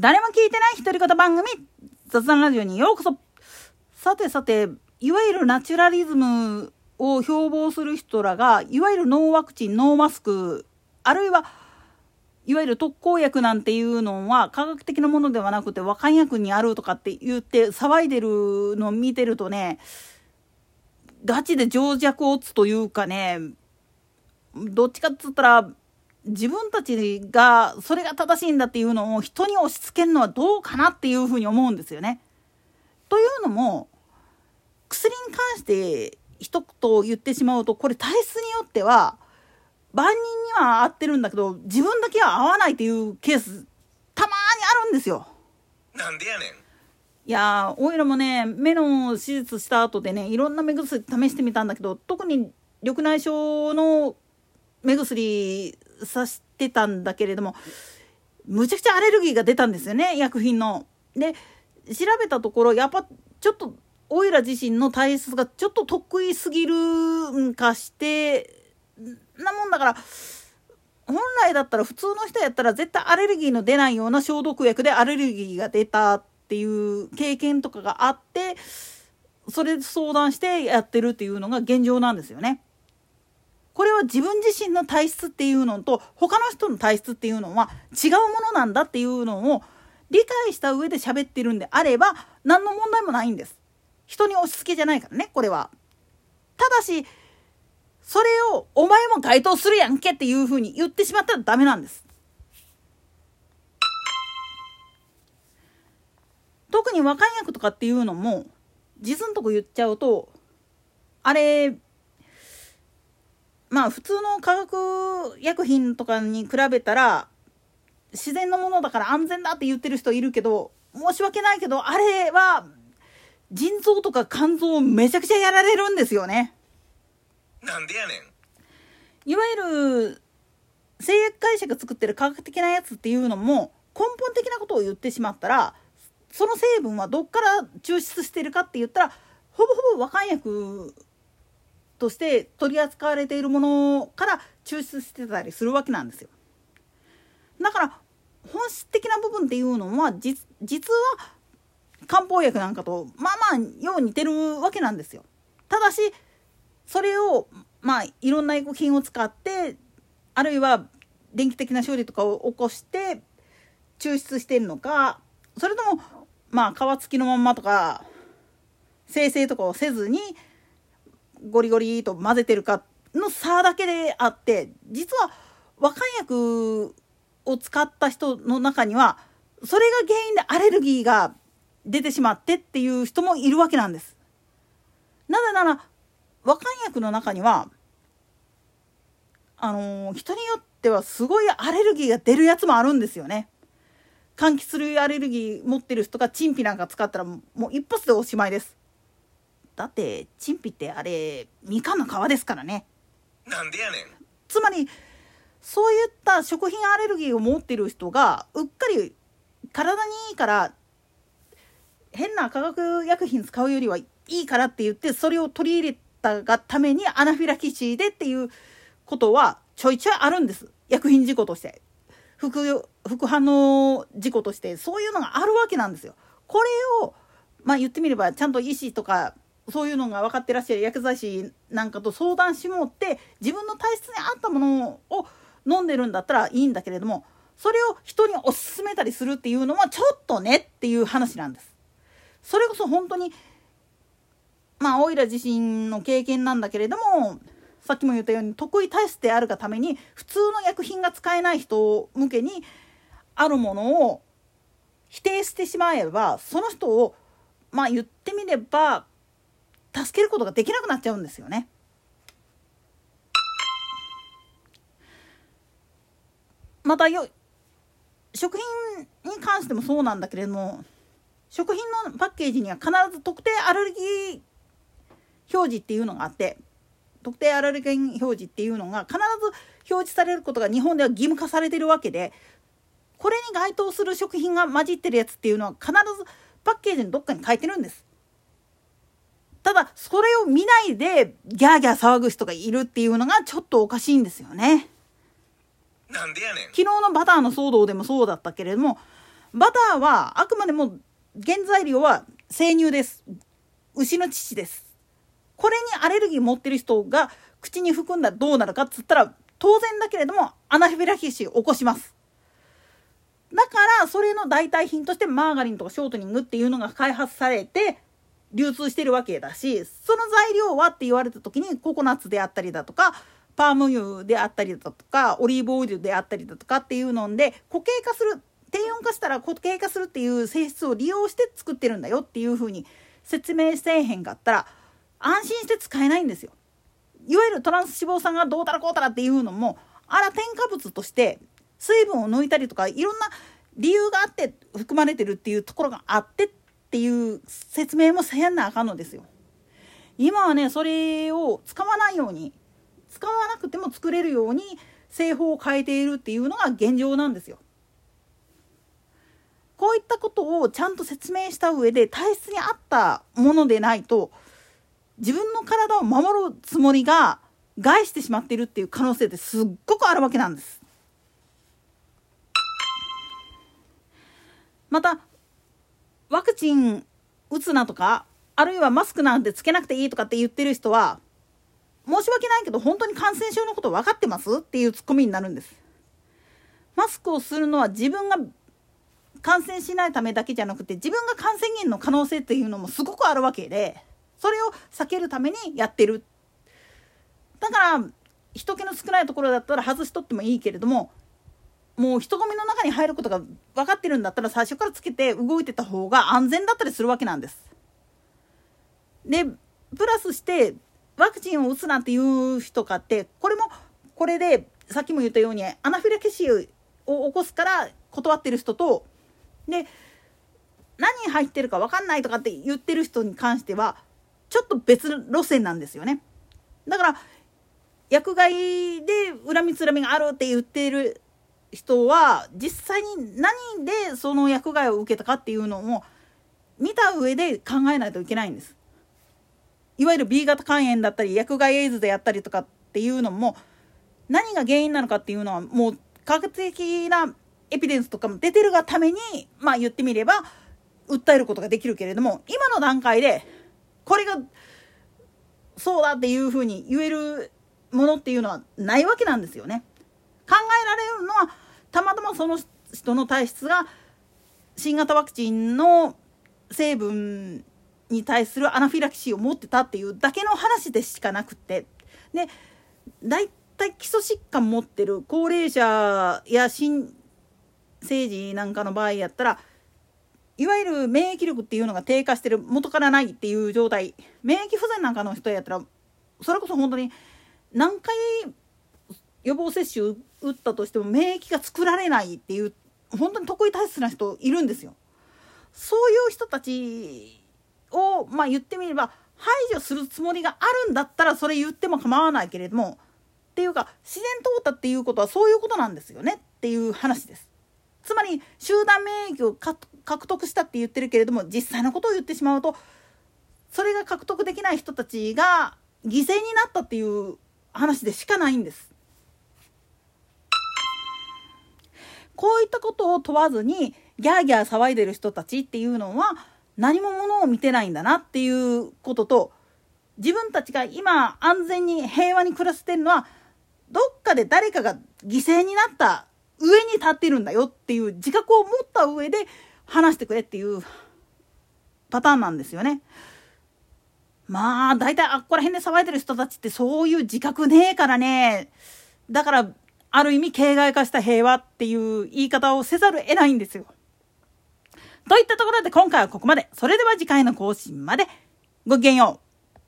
誰も聞いてない独り言番組雑談ラジオにようこそ。さてさていわゆるナチュラリズムを標榜する人らがいわゆるノーワクチンノーマスクあるいはいわゆる特効薬なんていうのは科学的なものではなくて和漢薬にあるとかって言って騒いでるのを見てるとねガチで情弱を打つというかねどっちかっつったら自分たちがそれが正しいんだっていうのを人に押し付けるのはどうかなっていうふうに思うんですよね。というのも薬に関して一言言ってしまうとこれ体質によっては万人には合ってるんだけど自分だけは合わないっていうケースたまにあるんですよ。なんでやねん。いやーおいらもね目の手術した後でねいろんな目薬試してみたんだけど特に緑内障の目薬さしてたんだけれどもむちゃくちゃアレルギーが出たんですよね薬品の。で調べたところやっぱちょっとおいら自身の体質がちょっと得意すぎるんかしてなもんだから本来だったら普通の人やったら絶対アレルギーの出ないような消毒薬でアレルギーが出たっていう経験とかがあってそれで相談してやってるっていうのが現状なんですよね。これは自分自身の体質っていうのと他の人の体質っていうのは違うものなんだっていうのを理解した上で喋ってるんであれば何の問題もないんです。人に押し付けじゃないからねこれは。ただしそれをお前も該当するやんけっていうふうに言ってしまったらダメなんです。特に和漢薬とかっていうのも実のとこ言っちゃうとあれまあ普通の化学薬品とかに比べたら自然のものだから安全だって言ってる人いるけど申し訳ないけどあれは腎臓とか肝臓めちゃくちゃやられるんですよね。なんでやねん。いわゆる製薬会社が作ってる科学的なやつっていうのも根本的なことを言ってしまったらその成分はどっから抽出してるかって言ったらほぼほぼ和漢薬として取り扱われているものから抽出してたりするわけなんですよ。だから本質的な部分っていうのは実は漢方薬なんかとまあまあよう似てるわけなんですよ。ただしそれをまあいろんな医薬品を使ってあるいは電気的な処理とかを起こして抽出してるのかそれともまあ皮付きのまんまとか生成とかをせずにゴリゴリと混ぜてるかの差だけであって実は和漢薬を使った人の中にはそれが原因でアレルギーが出てしまってっていう人もいるわけなんです。なぜなら和漢薬の中にはあのー、人によってはすごいアレルギーが出るやつもあるんですよね。換気するアレルギー持ってる人がチンピなんか使ったらもう一発でおしまいです。だってチンピってあれみかんの皮ですからね。なんでやねん。つまりそういった食品アレルギーを持ってる人がうっかり体にいいから変な化学薬品使うよりはいいからって言ってそれを取り入れたがためにアナフィラキシーでっていうことはちょいちょいあるんです。薬品事故として。副副反応事故としてそういうのがあるわけなんですよ。これをまあ言ってみればちゃんと医師とかそういうのが分かってらっしゃる薬剤師なんかと相談しもって自分の体質に合ったものを飲んでるんだったらいいんだけれどもそれを人におすすめたりするっていうのはちょっとねっていう話なんです。それこそ本当にまあオイラ自身の経験なんだけれどもさっきも言ったように得意体質であるがために普通の薬品が使えない人向けにあるものを否定してしまえばその人をまあ言ってみれば助けることができなくなっちゃうんですよね。またよ食品に関してもそうなんだけれども食品のパッケージには必ず特定アレルギー表示っていうのがあって特定アレルゲン表示っていうのが必ず表示されることが日本では義務化されてるわけでこれに該当する食品が混じってるやつっていうのは必ずパッケージのどっかに書いてるんです。ただそれを見ないでギャーギャー騒ぐ人がいるっていうのがちょっとおかしいんですよね。なんでやねん。昨日のバターの騒動でもそうだったけれどもバターはあくまでも原材料は生乳です。牛の乳です。これにアレルギー持ってる人が口に含んだらどうなるかっつったら当然だけれどもアナフィラキシーを起こします。だからそれの代替品としてマーガリンとかショートニングっていうのが開発されて流通してるわけだしその材料はって言われた時にココナッツであったりだとかパーム油であったりだとかオリーブオイルであったりだとかっていうので固形化する低温化したら固形化するっていう性質を利用して作ってるんだよっていうふうに説明せえへんかったら安心して使えないんですよ。いわゆるトランス脂肪酸がどうたらこうたらっていうのもあら添加物として水分を抜いたりとかいろんな理由があって含まれてるっていうところがあってっていう説明もせんなあかんのですよ。今はねそれを使わないように使わなくても作れるように製法を変えているっていうのが現状なんですよ。こういったことをちゃんと説明した上で体質に合ったものでないと自分の体を守るつもりが害してしまっているっていう可能性ってすっごくあるわけなんです。またワクチン打つなとかあるいはマスクなんてつけなくていいとかって言ってる人は申し訳ないけど本当に感染症のこと分かってますっていうツッコミになるんです。マスクをするのは自分が感染しないためだけじゃなくて自分が感染源の可能性っていうのもすごくあるわけでそれを避けるためにやってる。だから人気の少ないところだったら外しとってもいいけれどももう人混みの中に入ることが分かってるんだったら最初からつけて動いてた方が安全だったりするわけなんです。でプラスしてワクチンを打つなんていう人かってこれもこれでさっきも言ったようにアナフィラキシーを起こすから断ってる人とで何入ってるか分かんないとかって言ってる人に関してはちょっと別路線なんですよね。だから薬害で恨みつらみがあるって言ってる人は実際に何でその薬害を受けたかっていうのを見た上で考えないといけないんです。いわゆる B 型肝炎だったり薬害エイズでやったりとかっていうのも何が原因なのかっていうのはもう科学的なエピデンスとかも出てるがためにまあ言ってみれば訴えることができるけれども今の段階でこれがそうだっていうふうに言えるものっていうのはないわけなんですよね。考えられるのはたまたまその人の体質が新型ワクチンの成分に対するアナフィラキシーを持ってたっていうだけの話でしかなくて。で大体基礎疾患持ってる高齢者や新生児なんかの場合やったらいわゆる免疫力っていうのが低下してる元からないっていう状態。免疫不全なんかの人やったらそれこそ本当に何回予防接種打ったとしても免疫が作られないっていう本当に得意体質な人いるんですよ。そういう人たちをまあ言ってみれば排除するつもりがあるんだったらそれ言っても構わないけれどもっていうか自然淘汰っていうことはそういうことなんですよねっていう話です。つまり集団免疫を獲得したって言ってるけれども実際のことを言ってしまうとそれが獲得できない人たちが犠牲になったっていう話でしかないんです。こういったことを問わずにギャーギャー騒いでる人たちっていうのは何もものを見てないんだなっていうことと自分たちが今安全に平和に暮らせてるのはどっかで誰かが犠牲になった上に立ってるんだよっていう自覚を持った上で話してくれっていうパターンなんですよね。まあ大体あっこら辺で騒いでる人たちってそういう自覚ねえからねだからある意味形骸化した平和っていう言い方をせざるを得ないんですよ。といったところで今回はここまで。それでは次回の更新まで。ごきげんよう。